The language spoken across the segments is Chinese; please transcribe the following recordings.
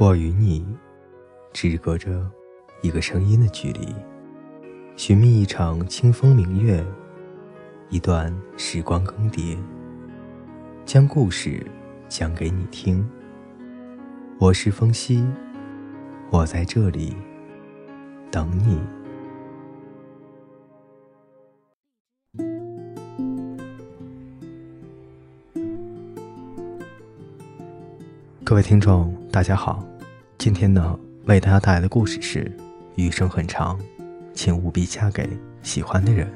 我与你只隔着一个声音的距离，寻觅一场清风明月，一段时光更迭，将故事讲给你听。我是风夕，我在这里等你。各位听众，大家好。今天呢，为大家带来的故事是《余生很长，请务必嫁给喜欢的人》。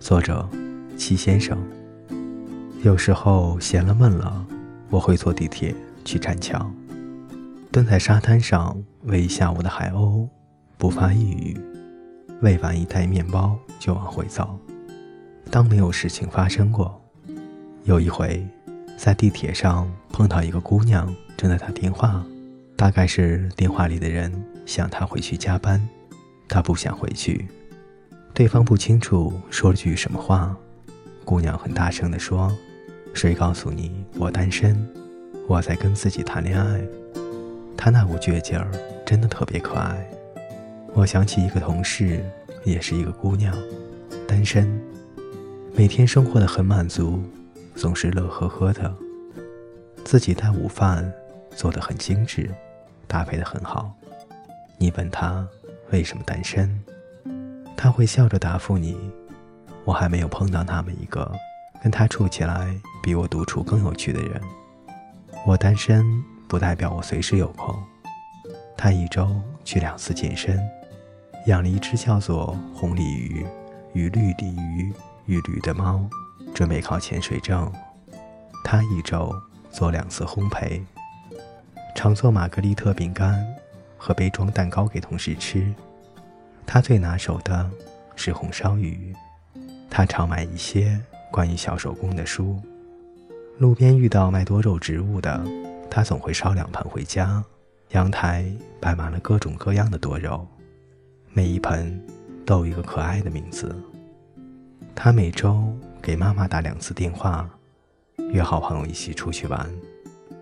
作者：七先生。有时候闲了闷了，我会坐地铁去栈桥，蹲在沙滩上喂一下午的海鸥，不发一语，喂完一袋面包就往回走，当没有事情发生过。有一回。在地铁上碰到一个姑娘正在打电话，大概是电话里的人想她回去加班，她不想回去。对方不清楚说了句什么话，姑娘很大声地说：“谁告诉你我单身？我在跟自己谈恋爱。”她那股倔劲儿真的特别可爱。我想起一个同事，也是一个姑娘，单身，每天生活的很满足。总是乐呵呵的，自己带午饭做的很精致，搭配的很好。你问他为什么单身，他会笑着答复你：“我还没有碰到那么一个跟他处起来比我独处更有趣的人。我单身不代表我随时有空。”他一周去两次健身，养了一只叫做红鲤鱼与绿鲤鱼与驴的猫。准备考潜水证，他一周做两次烘焙，常做玛格丽特饼干和杯装蛋糕给同事吃。他最拿手的是红烧鱼，他常买一些关于小手工的书。路边遇到卖多肉植物的，他总会烧两盆回家。阳台摆满了各种各样的多肉，每一盆都有一个可爱的名字。他每周。给妈妈打两次电话，约好朋友一起出去玩。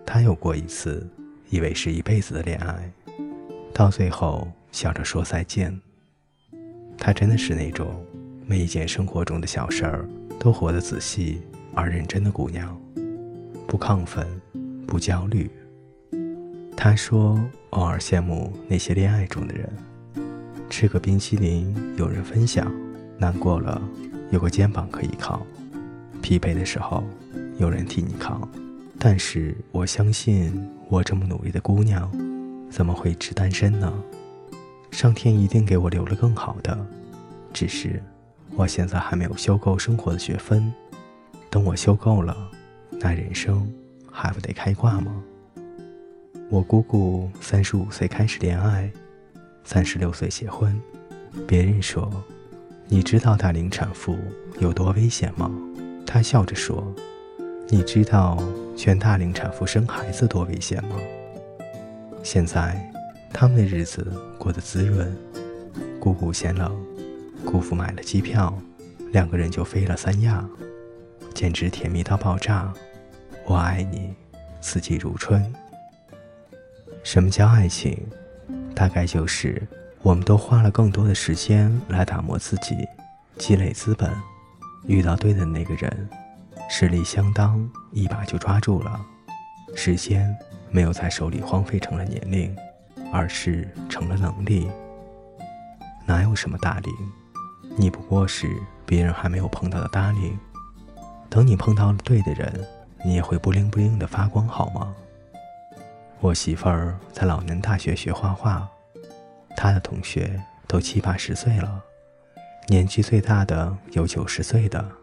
他有过一次以为是一辈子的恋爱，到最后笑着说再见。她真的是那种每一件生活中的小事儿都活得仔细而认真的姑娘，不亢奋，不焦虑。她说偶尔羡慕那些恋爱中的人，吃个冰淇淋有人分享，难过了。有个肩膀可以靠，疲惫的时候有人替你扛。但是我相信，我这么努力的姑娘，怎么会只单身呢？上天一定给我留了更好的，只是我现在还没有修够生活的学分。等我修够了，那人生还不得开挂吗？我姑姑三十五岁开始恋爱，三十六岁结婚。别人说。你知道大龄产妇有多危险吗？她笑着说：“你知道全大龄产妇生孩子多危险吗？”现在，他们的日子过得滋润。姑姑嫌冷，姑父买了机票，两个人就飞了三亚，简直甜蜜到爆炸。我爱你，四季如春。什么叫爱情？大概就是。我们都花了更多的时间来打磨自己，积累资本，遇到对的那个人，实力相当，一把就抓住了。时间没有在手里荒废成了年龄，而是成了能力。哪有什么大龄？你不过是别人还没有碰到的大龄。等你碰到了对的人，你也会不灵不灵的发光，好吗？我媳妇儿在老年大学学画画。她的同学都七八十岁了，年纪最大的有九十岁的。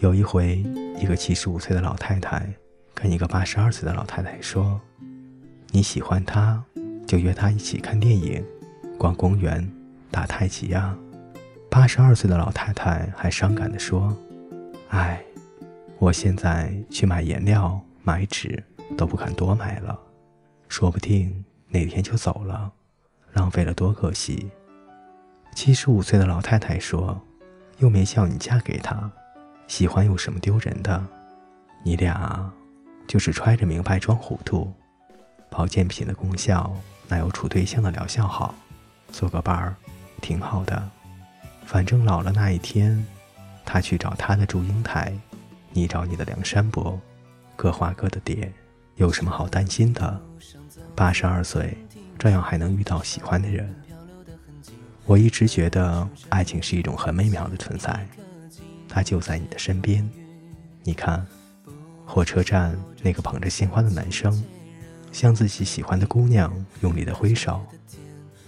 有一回，一个七十五岁的老太太跟一个八十二岁的老太太说：“你喜欢他，就约他一起看电影、逛公园、打太极呀。”八十二岁的老太太还伤感地说：“哎，我现在去买颜料、买纸都不敢多买了，说不定哪天就走了。”浪费了多可惜！七十五岁的老太太说：“又没叫你嫁给他，喜欢有什么丢人的？你俩就是揣着明白装糊涂。”保健品的功效哪有处对象的疗效好？做个伴儿，挺好的。反正老了那一天，他去找他的祝英台，你找你的梁山伯，各花各的蝶，有什么好担心的？八十二岁，照样还能遇到喜欢的人。我一直觉得爱情是一种很美妙的存在，他就在你的身边。你看，火车站那个捧着鲜花的男生。向自己喜欢的姑娘用力的挥手，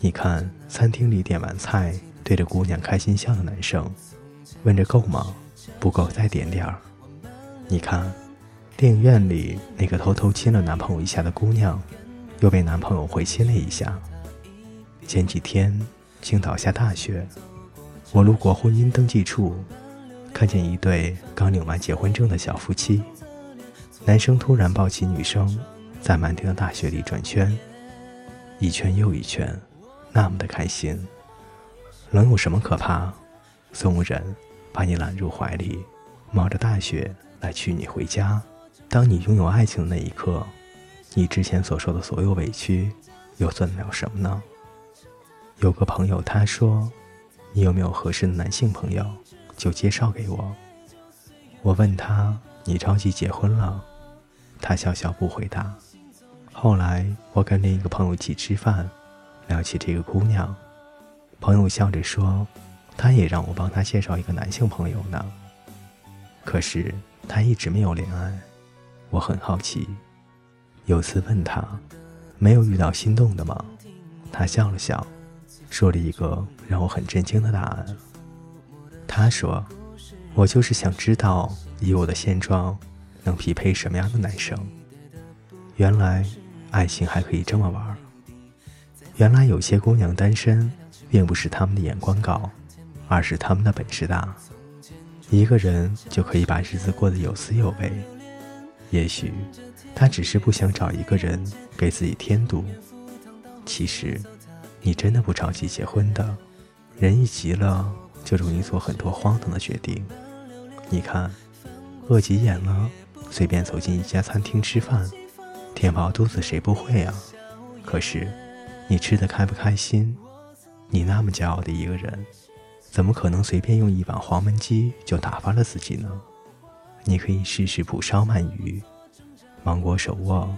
你看餐厅里点完菜对着姑娘开心笑的男生，问着够吗？不够再点点儿。你看电影院里那个偷偷亲了男朋友一下的姑娘，又被男朋友回亲了一下。前几天青岛下大雪，我路过婚姻登记处，看见一对刚领完结婚证的小夫妻，男生突然抱起女生。在漫天的大雪里转圈，一圈又一圈，那么的开心。冷有什么可怕？送人把你揽入怀里，冒着大雪来娶你回家。当你拥有爱情的那一刻，你之前所受的所有委屈，又算得了什么呢？有个朋友他说：“你有没有合适的男性朋友？就介绍给我。”我问他：“你着急结婚了？”他笑笑不回答。后来我跟另一个朋友一起吃饭，聊起这个姑娘，朋友笑着说：“他也让我帮他介绍一个男性朋友呢。”可是他一直没有恋爱。我很好奇，有次问他：“没有遇到心动的吗？”他笑了笑，说了一个让我很震惊的答案。他说：“我就是想知道，以我的现状，能匹配什么样的男生。”原来。爱情还可以这么玩原来有些姑娘单身，并不是他们的眼光高，而是他们的本事大。一个人就可以把日子过得有滋有味。也许他只是不想找一个人给自己添堵。其实，你真的不着急结婚的。人一急了，就容易做很多荒唐的决定。你看，饿急眼了，随便走进一家餐厅吃饭。填饱肚子谁不会啊？可是，你吃的开不开心？你那么骄傲的一个人，怎么可能随便用一碗黄焖鸡就打发了自己呢？你可以试试蒲烧鳗鱼、芒果手握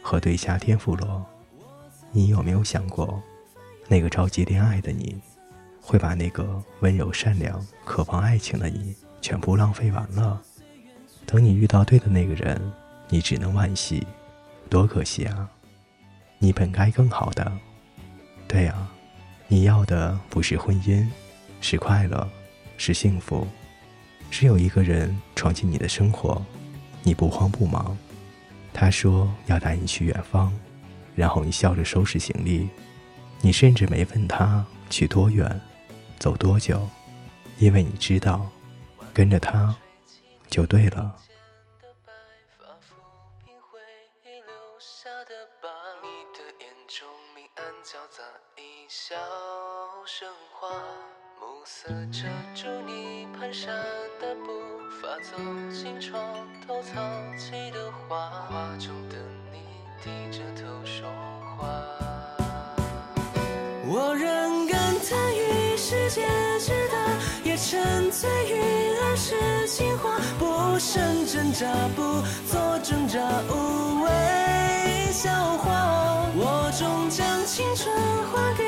和对虾天妇罗。你有没有想过，那个着急恋爱的你，会把那个温柔善良、渴望爱情的你全部浪费完了？等你遇到对的那个人，你只能惋惜。多可惜啊！你本该更好的。对呀，你要的不是婚姻，是快乐，是幸福。只有一个人闯进你的生活，你不慌不忙。他说要带你去远方，然后你笑着收拾行李。你甚至没问他去多远，走多久，因为你知道，跟着他就对了。我仍世界之大，也沉醉于儿时情话，不胜挣扎，不做挣扎，无谓笑话。我终将青春还给